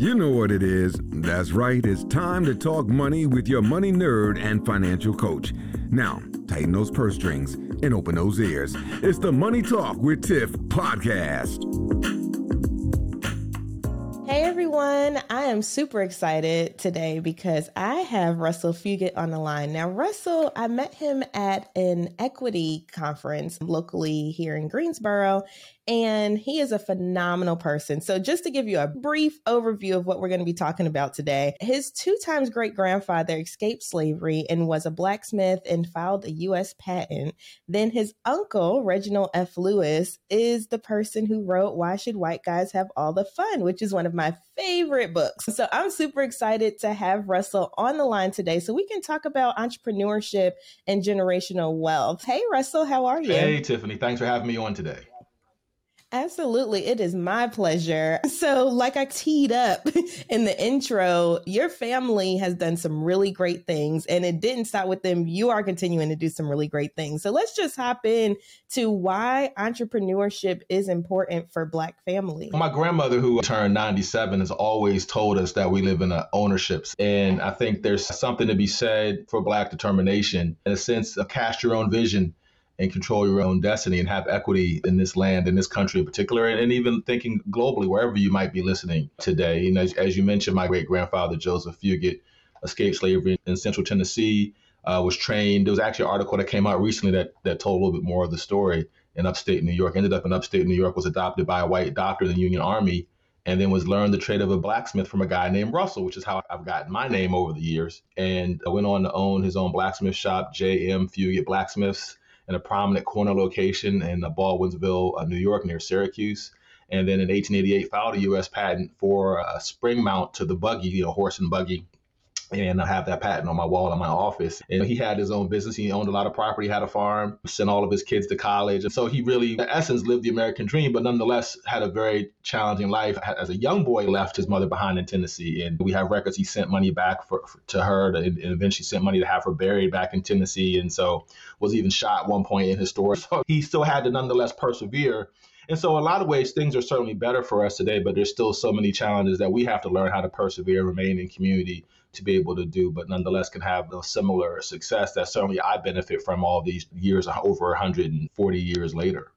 You know what it is. That's right. It's time to talk money with your money nerd and financial coach. Now, tighten those purse strings and open those ears. It's the Money Talk with Tiff podcast. Hey everyone, I am super excited today because I have Russell Fugett on the line. Now, Russell, I met him at an equity conference locally here in Greensboro, and he is a phenomenal person. So, just to give you a brief overview of what we're going to be talking about today, his two times great grandfather escaped slavery and was a blacksmith and filed a U.S. patent. Then, his uncle, Reginald F. Lewis, is the person who wrote Why Should White Guys Have All the Fun, which is one of my favorite books. So, I'm super excited to have Russell on the line today so we can talk about entrepreneurship and generational wealth. Hey, Russell, how are you? Hey, Tiffany. Thanks for having me on today. Absolutely. It is my pleasure. So, like I teed up in the intro, your family has done some really great things and it didn't stop with them. You are continuing to do some really great things. So, let's just hop in to why entrepreneurship is important for Black families. My grandmother, who turned 97, has always told us that we live in a ownerships. And I think there's something to be said for Black determination in a sense of cast your own vision and control your own destiny and have equity in this land, in this country in particular, and, and even thinking globally, wherever you might be listening today. Know, as, as you mentioned, my great grandfather, Joseph Fugett, escaped slavery in central Tennessee, uh, was trained. There was actually an article that came out recently that, that told a little bit more of the story in upstate New York. Ended up in upstate New York, was adopted by a white doctor in the Union Army, and then was learned the trade of a blacksmith from a guy named Russell, which is how I've gotten my name over the years. And I went on to own his own blacksmith shop, J.M. Fugett Blacksmiths in a prominent corner location in Baldwinsville, uh, New York, near Syracuse. And then in 1888, filed a U.S. patent for a spring mount to the buggy, you know, horse and buggy and I have that patent on my wall in my office. And he had his own business. He owned a lot of property, had a farm, sent all of his kids to college. And so he really, in essence, lived the American dream, but nonetheless had a very challenging life. As a young boy, left his mother behind in Tennessee. And we have records he sent money back for, for to her to, and eventually sent money to have her buried back in Tennessee. And so was even shot one point in his story. So he still had to nonetheless persevere. And so, a lot of ways, things are certainly better for us today, but there's still so many challenges that we have to learn how to persevere, remain in community, to be able to do, but nonetheless can have a similar success that certainly I benefit from all these years, over 140 years later.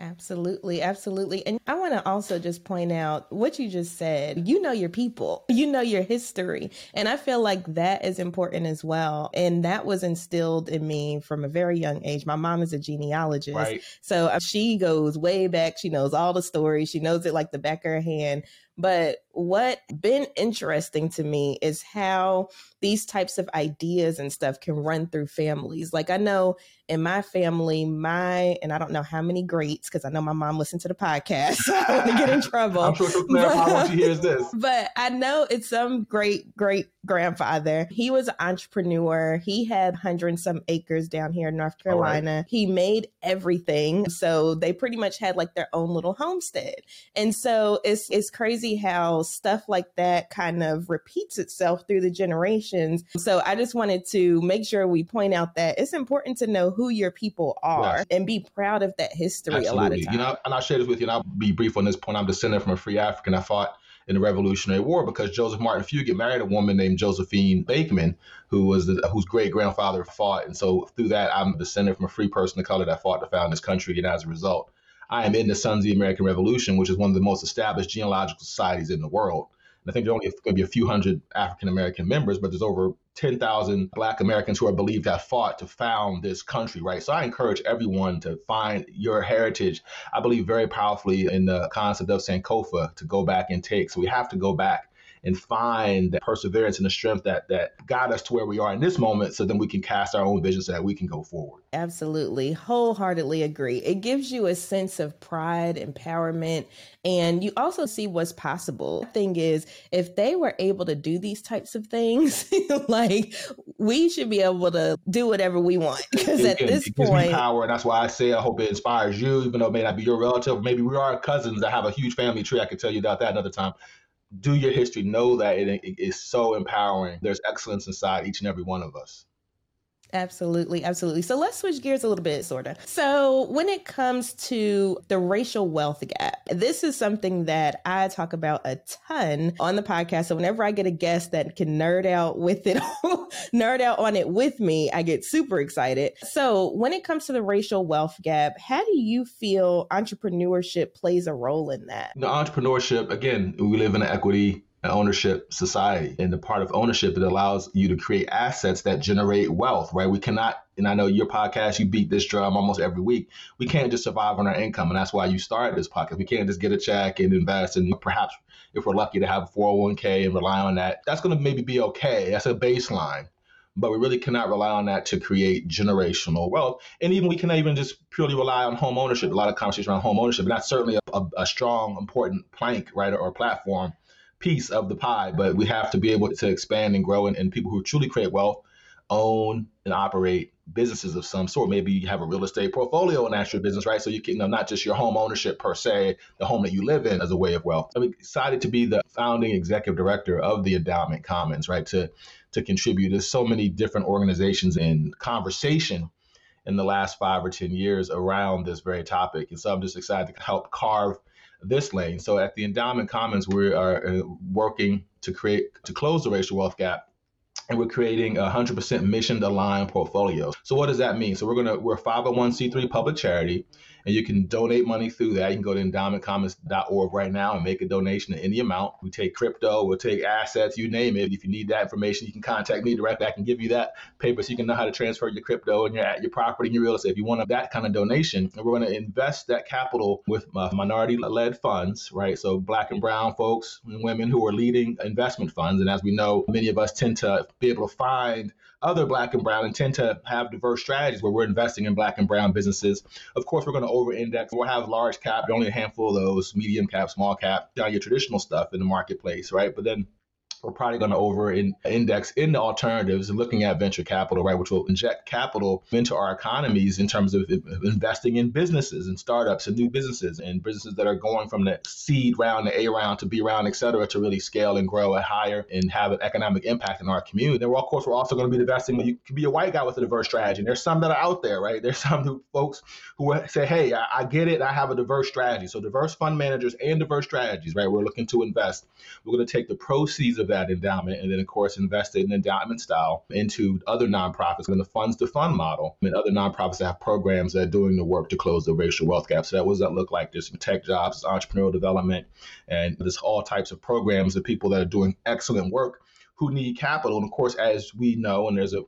Absolutely, absolutely. And I want to also just point out what you just said. You know your people, you know your history. And I feel like that is important as well. And that was instilled in me from a very young age. My mom is a genealogist. Right. So uh, she goes way back. She knows all the stories, she knows it like the back of her hand. But what been interesting to me is how these types of ideas and stuff can run through families. Like I know in my family, my and I don't know how many greats because I know my mom listened to the podcast. So I want to get in trouble. I'm sure she'll clarify when she hears this. But I know it's some great great grandfather. He was an entrepreneur. He had hundred some acres down here in North Carolina. Right. He made everything. So they pretty much had like their own little homestead. And so it's it's crazy how stuff like that kind of repeats itself through the generations. So I just wanted to make sure we point out that it's important to know who your people are yes. and be proud of that history Absolutely. a lot of times. You know, and I'll share this with you and I'll be brief on this point. I'm descended from a free African. I fought in the Revolutionary War because Joseph Martin Fugett married a woman named Josephine Bakeman, who was the, whose great grandfather fought. And so through that, I'm descended from a free person of color that fought to found this country. And as a result, I am in the Sons of the American Revolution, which is one of the most established genealogical societies in the world. And I think there's only going to be a few hundred African American members, but there's over 10,000 Black Americans who are believed to have fought to found this country, right? So I encourage everyone to find your heritage. I believe very powerfully in the concept of Sankofa to go back and take. So we have to go back and find the perseverance and the strength that that got us to where we are in this moment so then we can cast our own vision so that we can go forward. Absolutely. Wholeheartedly agree. It gives you a sense of pride, empowerment, and you also see what's possible. Thing is, if they were able to do these types of things, like we should be able to do whatever we want. Because at this point, power, and that's why I say I hope it inspires you, even though it may not be your relative. Maybe we are cousins that have a huge family tree. I could tell you about that another time do your history. Know that it, is so empowering. There's excellence inside each and every one of us. Absolutely, absolutely. So let's switch gears a little bit, sort of. So, when it comes to the racial wealth gap, this is something that I talk about a ton on the podcast. So, whenever I get a guest that can nerd out with it, nerd out on it with me, I get super excited. So, when it comes to the racial wealth gap, how do you feel entrepreneurship plays a role in that? The entrepreneurship, again, we live in an equity ownership society. And the part of ownership, it allows you to create assets that generate wealth, right? We cannot, and I know your podcast, you beat this drum almost every week. We can't just survive on our income. And that's why you started this podcast. We can't just get a check and invest and perhaps if we're lucky to have a 401k and rely on that, that's going to maybe be okay. That's a baseline. But we really cannot rely on that to create generational wealth. And even we cannot even just purely rely on home ownership. A lot of conversation around home ownership, and that's certainly a, a, a strong, important plank, right, or platform piece of the pie, but we have to be able to expand and grow. And, and people who truly create wealth own and operate businesses of some sort. Maybe you have a real estate portfolio and that's your business, right? So you can, you know, not just your home ownership per se, the home that you live in as a way of wealth. I'm excited to be the founding executive director of the Endowment Commons, right? To to contribute to so many different organizations in conversation in the last five or 10 years around this very topic. And so I'm just excited to help carve this lane. So at the Endowment Commons, we are uh, working to create to close the racial wealth gap and we're creating a 100% mission aligned portfolio. So what does that mean? So we're gonna we're a 501c3 public charity and you can donate money through that. You can go to endowmentcommons.org right now and make a donation to any amount. We take crypto, we'll take assets, you name it. If you need that information, you can contact me directly. I can give you that paper so you can know how to transfer your crypto and your at your property and your real estate. If you want that kind of donation, and we're going to invest that capital with uh, minority-led funds, right? So black and brown folks and women who are leading investment funds, and as we know, many of us tend to be able to find other black and brown and tend to have diverse strategies where we're investing in black and brown businesses. Of course, we're going to over index. We'll have large cap, only a handful of those, medium cap, small cap, down your traditional stuff in the marketplace, right? But then we're probably going to over index in the alternatives and looking at venture capital, right, which will inject capital into our economies in terms of investing in businesses and startups and new businesses and businesses that are going from the seed round to A round to B round, et cetera, to really scale and grow at higher and have an economic impact in our community. Then, we're, of course, we're also going to be investing. You can be a white guy with a diverse strategy. And there's some that are out there, right? There's some who, folks who say, hey, I, I get it. I have a diverse strategy. So, diverse fund managers and diverse strategies, right? We're looking to invest. We're going to take the proceeds of that endowment and then, of course, invested in endowment style into other nonprofits in the funds to fund model. Mean, other nonprofits that have programs that are doing the work to close the racial wealth gap. So, that what does that look like? There's tech jobs, entrepreneurial development, and there's all types of programs of people that are doing excellent work who need capital. And of course, as we know, and there's a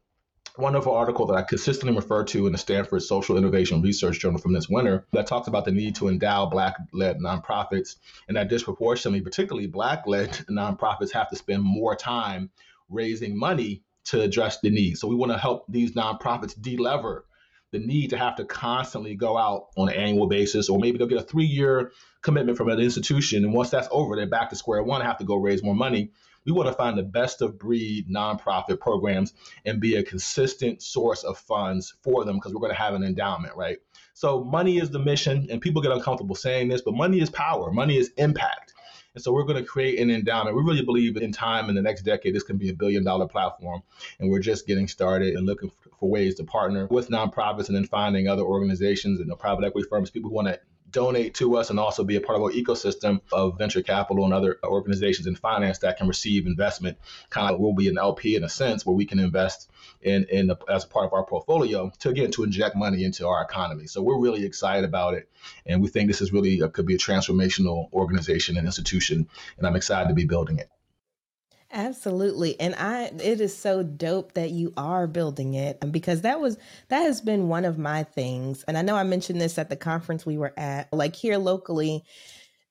wonderful article that I consistently refer to in the Stanford Social Innovation Research Journal from this winter that talks about the need to endow Black led nonprofits and that disproportionately, particularly Black led nonprofits, have to spend more time raising money to address the needs. So we want to help these nonprofits delever the need to have to constantly go out on an annual basis, or maybe they'll get a three year commitment from an institution. And once that's over, they're back to square one, and have to go raise more money. We want to find the best of breed nonprofit programs and be a consistent source of funds for them because we're going to have an endowment, right? So money is the mission, and people get uncomfortable saying this, but money is power, money is impact. And so we're going to create an endowment. We really believe in time in the next decade, this can be a billion dollar platform. And we're just getting started and looking for ways to partner with nonprofits and then finding other organizations and the private equity firms, people who want to donate to us and also be a part of our ecosystem of venture capital and other organizations in finance that can receive investment. Kind of will be an LP in a sense where we can invest in, in the, as a part of our portfolio to again to inject money into our economy. So we're really excited about it, and we think this is really a, could be a transformational organization and institution, and I'm excited to be building it. Absolutely. And I it is so dope that you are building it um, because that was that has been one of my things. And I know I mentioned this at the conference we were at. Like here locally,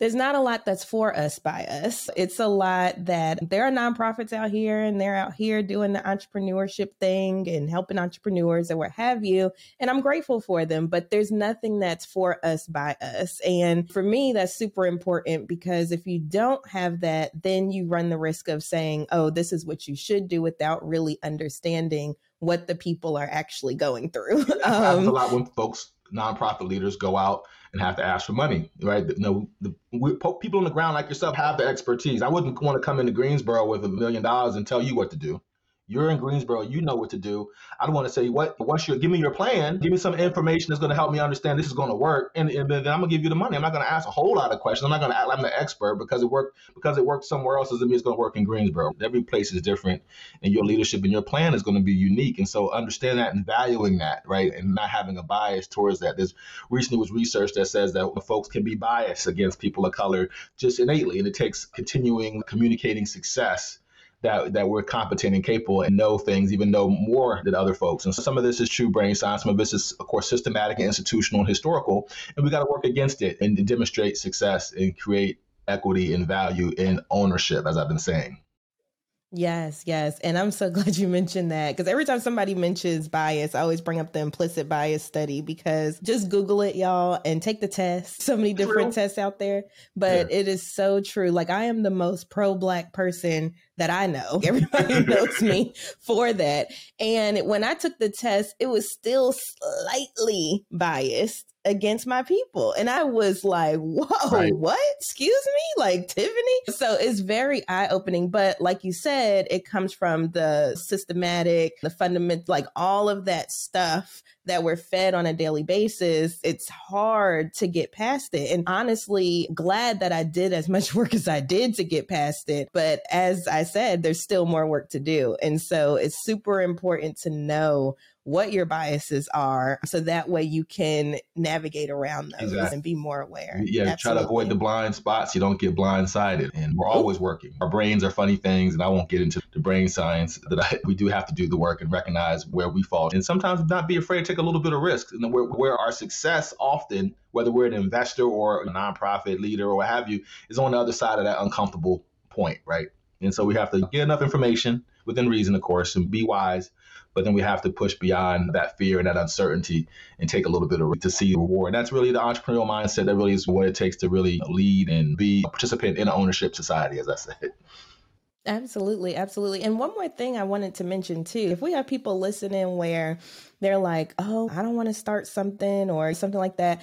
there's not a lot that's for us by us. It's a lot that there are nonprofits out here and they're out here doing the entrepreneurship thing and helping entrepreneurs and what have you. And I'm grateful for them, but there's nothing that's for us by us. And for me, that's super important because if you don't have that, then you run the risk of saying, oh, this is what you should do without really understanding what the people are actually going through. um, a lot when folks, nonprofit leaders go out and have to ask for money, right? You know, the, we, people on the ground like yourself have the expertise. I wouldn't want to come into Greensboro with a million dollars and tell you what to do. You're in Greensboro. You know what to do. I don't want to say what. What's your? Give me your plan. Give me some information that's going to help me understand this is going to work, and, and then I'm gonna give you the money. I'm not going to ask a whole lot of questions. I'm not going to act like I'm the expert because it worked because it worked somewhere else doesn't mean it's going to work in Greensboro. Every place is different, and your leadership and your plan is going to be unique. And so understand that and valuing that, right, and not having a bias towards that. There's recently was research that says that folks can be biased against people of color just innately, and it takes continuing communicating success that that we're competent and capable and know things even know more than other folks. And so some of this is true brain science, some of this is of course systematic and institutional and historical, and we got to work against it and demonstrate success and create equity and value and ownership, as I've been saying. Yes, yes. And I'm so glad you mentioned that because every time somebody mentions bias, I always bring up the implicit bias study because just Google it, y'all, and take the test. So many different true. tests out there, but yeah. it is so true. Like, I am the most pro black person that I know. Everybody knows me for that. And when I took the test, it was still slightly biased against my people. And I was like, whoa, right. what? Excuse me? Like Tiffany? So it's very eye opening. But like you said, it comes from the systematic, the fundamental, like all of that stuff that we're fed on a daily basis. It's hard to get past it. And honestly, glad that I did as much work as I did to get past it. But as I said, there's still more work to do. And so it's super important to know what your biases are so that way you can navigate around those exactly. and be more aware. Yeah, Absolutely. try to avoid the blind spots. You don't get blindsided. And we're always working. Our brains are funny things, and I won't get into the brain science that I, we do have to do the work and recognize where we fall. And sometimes not be afraid to take a little bit of risk. And where, where our success often, whether we're an investor or a nonprofit leader or what have you, is on the other side of that uncomfortable point, right? And so we have to get enough information within reason, of course, and be wise but then we have to push beyond that fear and that uncertainty and take a little bit of to see the reward. That's really the entrepreneurial mindset. That really is what it takes to really lead and be a participant in an ownership society, as I said. Absolutely, absolutely. And one more thing I wanted to mention too. If we have people listening where they're like, "Oh, I don't want to start something or something like that."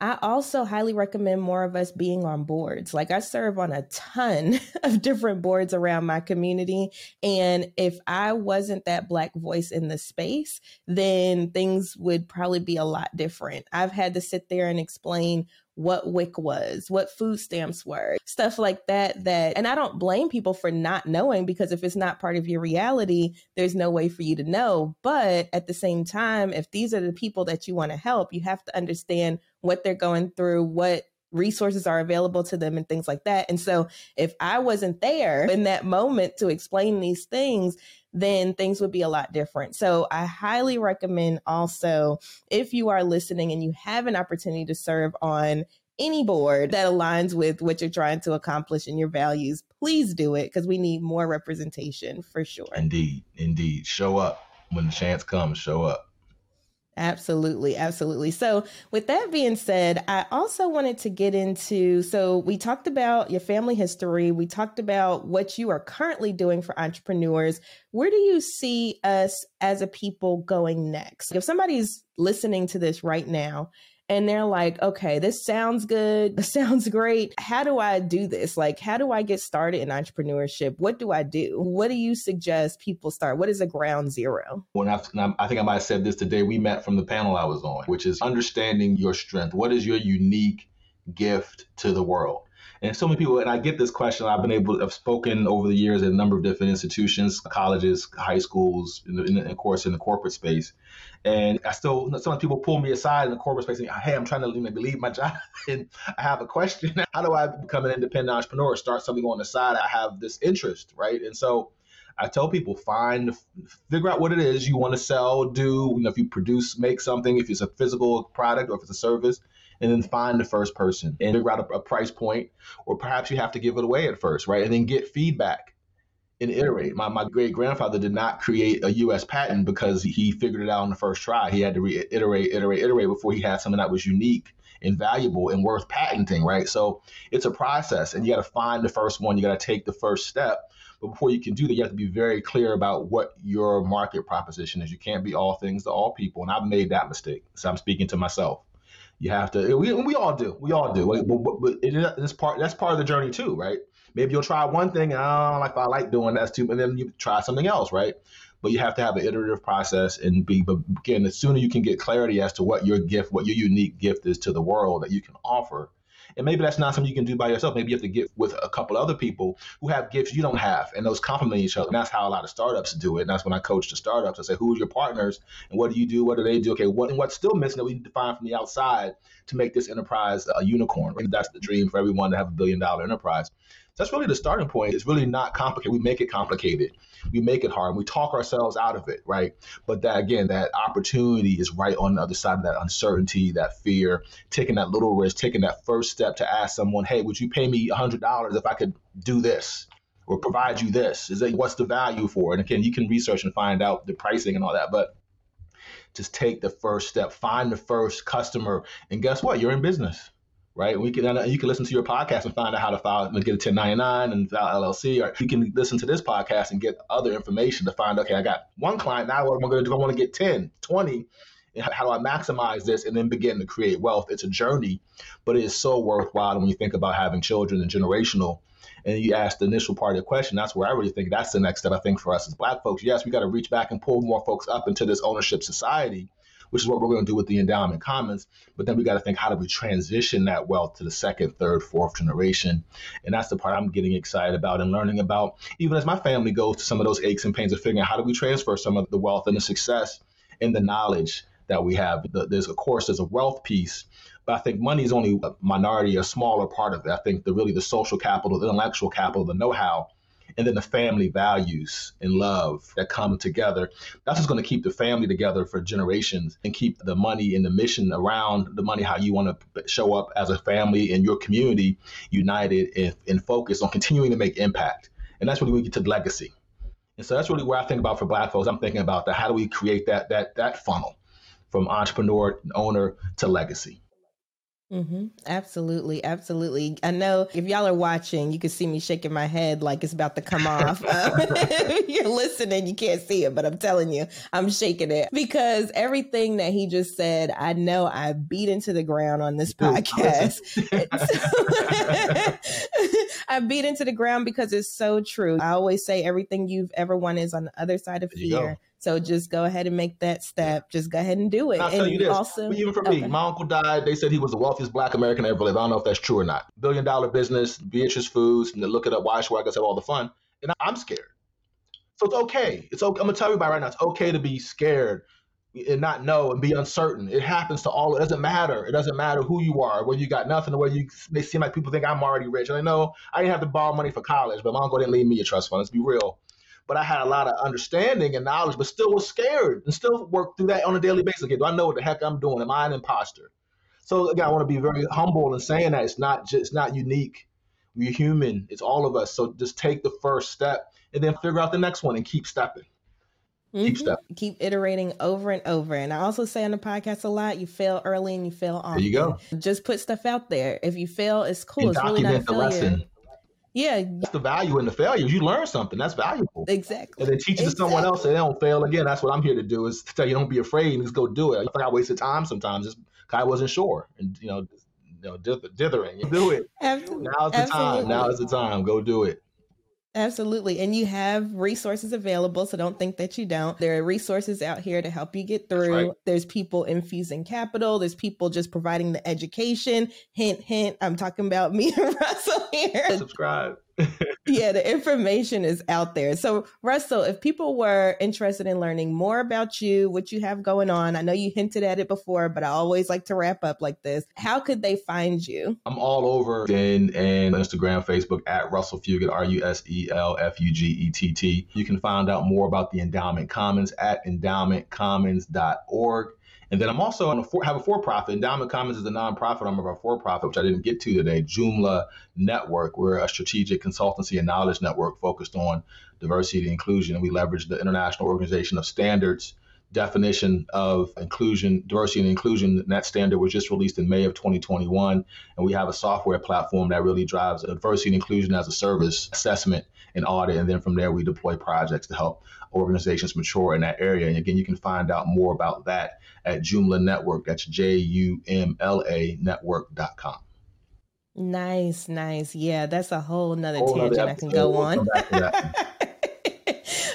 I also highly recommend more of us being on boards. Like I serve on a ton of different boards around my community. And if I wasn't that Black voice in the space, then things would probably be a lot different. I've had to sit there and explain what WIC was, what food stamps were, stuff like that. That, and I don't blame people for not knowing because if it's not part of your reality, there's no way for you to know. But at the same time, if these are the people that you want to help, you have to understand what they're going through, what resources are available to them and things like that. And so if I wasn't there in that moment to explain these things, then things would be a lot different. So I highly recommend also if you are listening and you have an opportunity to serve on any board that aligns with what you're trying to accomplish and your values, please do it because we need more representation for sure. Indeed, indeed. Show up when the chance comes, show up. Absolutely, absolutely. So, with that being said, I also wanted to get into so we talked about your family history, we talked about what you are currently doing for entrepreneurs. Where do you see us as a people going next? If somebody's listening to this right now and they're like, okay, this sounds good. This sounds great. How do I do this? Like, how do I get started in entrepreneurship? What do I do? What do you suggest people start? What is a ground zero? When I, I think I might have said this today, we met from the panel I was on, which is understanding your strength. What is your unique gift to the world? And so many people, and I get this question. I've been able, I've spoken over the years at a number of different institutions, colleges, high schools, in of course, in the corporate space. And I still, some people pull me aside in the corporate space and, hey, I'm trying to leave my job and I have a question. How do I become an independent entrepreneur, start something on the side? I have this interest, right? And so I tell people find, figure out what it is you want to sell, do, you know, if you produce, make something, if it's a physical product or if it's a service, and then find the first person and figure out a, a price point, or perhaps you have to give it away at first, right? And then get feedback and iterate. My, my great grandfather did not create a US patent because he figured it out on the first try. He had to reiterate, iterate, iterate before he had something that was unique and valuable and worth patenting, right? So it's a process and you got to find the first one. You got to take the first step. But before you can do that, you have to be very clear about what your market proposition is. You can't be all things to all people. And I've made that mistake. So I'm speaking to myself. You have to. We, we all do. We all do. But, but, but it is part. That's part of the journey too, right? Maybe you'll try one thing and don't like I like doing that too, and then you try something else, right? But you have to have an iterative process and be but again, the sooner you can get clarity as to what your gift, what your unique gift is to the world that you can offer, and maybe that's not something you can do by yourself. Maybe you have to get with a couple other people who have gifts you don't have, and those complement each other. And that's how a lot of startups do it. And that's when I coach the startups. I say, who's your partners, and what do you do? What do they do? Okay, what and what's still missing that we need to find from the outside to make this enterprise a unicorn? That's the dream for everyone to have a billion dollar enterprise. That's really the starting point. It's really not complicated. We make it complicated. We make it hard. We talk ourselves out of it, right? But that again, that opportunity is right on the other side of that uncertainty, that fear, taking that little risk, taking that first step to ask someone, "Hey, would you pay me hundred dollars if I could do this?" Or provide you this? Is that what's the value for it? And again, you can research and find out the pricing and all that, but just take the first step, find the first customer, and guess what? You're in business right? We can you can listen to your podcast and find out how to file and get a 1099 and file LLC, or you can listen to this podcast and get other information to find. Okay, I got one client now. What am I going to do? I want to get 10, 20. How do I maximize this and then begin to create wealth? It's a journey, but it is so worthwhile when you think about having children and generational. And you asked the initial part of the question. That's where I really think that's the next step. I think for us as Black folks, yes, we got to reach back and pull more folks up into this ownership society which is what we're going to do with the endowment commons. But then we got to think how do we transition that wealth to the second, third, fourth generation? And that's the part I'm getting excited about and learning about, even as my family goes to some of those aches and pains of figuring out how do we transfer some of the wealth and the success and the knowledge that we have. There's, of course, there's a wealth piece, but I think money is only a minority, a smaller part of it. I think the really the social capital, the intellectual capital, the know-how and then the family values and love that come together. That's what's going to keep the family together for generations and keep the money and the mission around the money, how you want to show up as a family in your community, united and, and focused on continuing to make impact. And that's really when we get to legacy. And so that's really where I think about for Black folks. I'm thinking about that. How do we create that that that funnel from entrepreneur, owner to legacy? Mm-hmm. Absolutely, absolutely. I know if y'all are watching, you can see me shaking my head like it's about to come off. you're listening, you can't see it, but I'm telling you, I'm shaking it because everything that he just said, I know I beat into the ground on this podcast. I beat into the ground because it's so true. I always say everything you've ever wanted is on the other side of fear. So just go ahead and make that step. Just go ahead and do it. I'll and tell you this. Also, even for okay. me, my uncle died. They said he was the wealthiest black American ever lived. I don't know if that's true or not. Billion dollar business, Beatrice Foods, and look it up. Why should I have all the fun? And I'm scared. So it's okay. It's okay. I'm gonna tell you about right now. It's okay to be scared and not know and be uncertain. It happens to all. It doesn't matter. It doesn't matter who you are, whether you got nothing or whether you may seem like people think I'm already rich. And I know I didn't have to borrow money for college, but my uncle didn't leave me a trust fund. Let's be real but I had a lot of understanding and knowledge, but still was scared and still worked through that on a daily basis. Again, do I know what the heck I'm doing? Am I an imposter? So again, I want to be very humble in saying that it's not just it's not unique. We're human. It's all of us. So just take the first step and then figure out the next one and keep stepping. Mm-hmm. Keep stepping. Keep iterating over and over. And I also say on the podcast a lot, you fail early and you fail often. There you go. Just put stuff out there. If you fail, it's cool. And it's really not a failure. Lesson. Yeah. That's the value in the failures. You learn something. That's valuable. Exactly. And then teach it exactly. to someone else so they don't fail again. That's what I'm here to do is to tell you don't be afraid and just go do it. I think I wasted time sometimes just I wasn't sure. And you know, you know, dithering. You do it. Absolutely. Now's the Absolutely. time. Now is the time. Go do it. Absolutely. And you have resources available. So don't think that you don't. There are resources out here to help you get through. Right. There's people infusing capital. There's people just providing the education. Hint, hint. I'm talking about me and Russell here. Subscribe. yeah, the information is out there. So, Russell, if people were interested in learning more about you, what you have going on, I know you hinted at it before, but I always like to wrap up like this. How could they find you? I'm all over in and Instagram, Facebook at Russell Fugett, R U S E L F U G E T T. You can find out more about the Endowment Commons at endowmentcommons.org. And then I'm also on a for, have a for-profit. Endowment Commons is a nonprofit arm of our for-profit, which I didn't get to today. Jumla Network. We're a strategic consultancy and knowledge network focused on diversity and inclusion. And we leverage the International Organization of Standards definition of inclusion, diversity and inclusion. And that standard was just released in May of 2021. And we have a software platform that really drives diversity and inclusion as a service assessment and audit. And then from there, we deploy projects to help organizations mature in that area. And again, you can find out more about that at Jumla Network. That's J U M L A network.com. Nice, nice. Yeah, that's a whole nother whole tangent I can go on.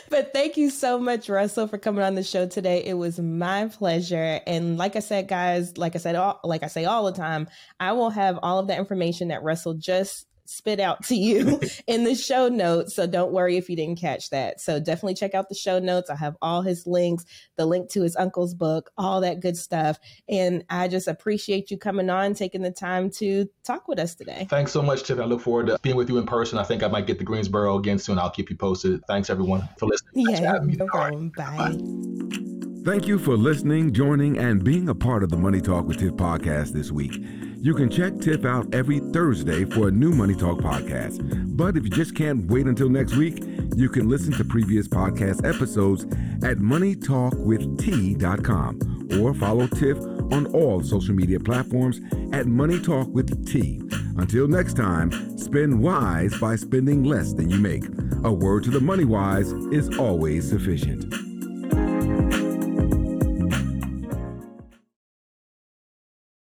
but thank you so much, Russell, for coming on the show today. It was my pleasure. And like I said, guys, like I said, all, like I say all the time, I will have all of the information that Russell just spit out to you in the show notes. So don't worry if you didn't catch that. So definitely check out the show notes. I have all his links, the link to his uncle's book, all that good stuff. And I just appreciate you coming on, taking the time to talk with us today. Thanks so much, Tiff. I look forward to being with you in person. I think I might get to Greensboro again soon. I'll keep you posted. Thanks everyone for listening. Yeah, no problem. Right. Bye. Bye. Thank you for listening, joining, and being a part of the Money Talk with Tiff podcast this week. You can check Tiff out every Thursday for a new Money Talk podcast. But if you just can't wait until next week, you can listen to previous podcast episodes at moneytalkwitht.com or follow Tiff on all social media platforms at Money Talk with T. Until next time, spend wise by spending less than you make. A word to the money wise is always sufficient.